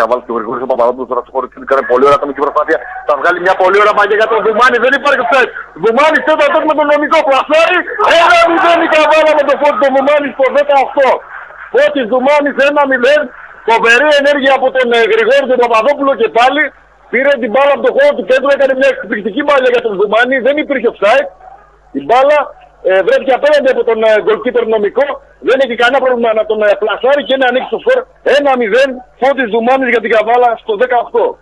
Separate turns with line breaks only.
Καβάλ και ο Γρηγόρης ο Παπαδόπουλος τώρα στο χώρο και έκανε πολύ ωραία ατομική προσπάθεια. Θα βγάλει μια πολύ ωραία μαγεία για τον Δουμάνη. Δεν υπάρχει offside. Δουμάνη τέταρτο με τον νομικό πλασάρι. Ένα μηδέν η Καβάλα με το φώτι του Δουμάνη στο 18. Φώτης Δουμάνης ένα μηδέν. Φοβερή ενέργεια από τον ε, Γρηγόρη τον Παπαδόπουλο και πάλι. Πήρε την μπάλα από το χώρο του κέντρου, έκανε μια εκπληκτική μάλια για τον Δουμάνη. Δεν υπήρχε offside. Η μπάλα ε, βρέθηκε απέναντι από τον ε, goalkeeper νομικό. Δεν έχει κανένα πρόβλημα να τον ε, πλασάρει και να ανοίξει το σκορ. 1-0 φώτης Δουμάνης για την Καβάλα στο 18.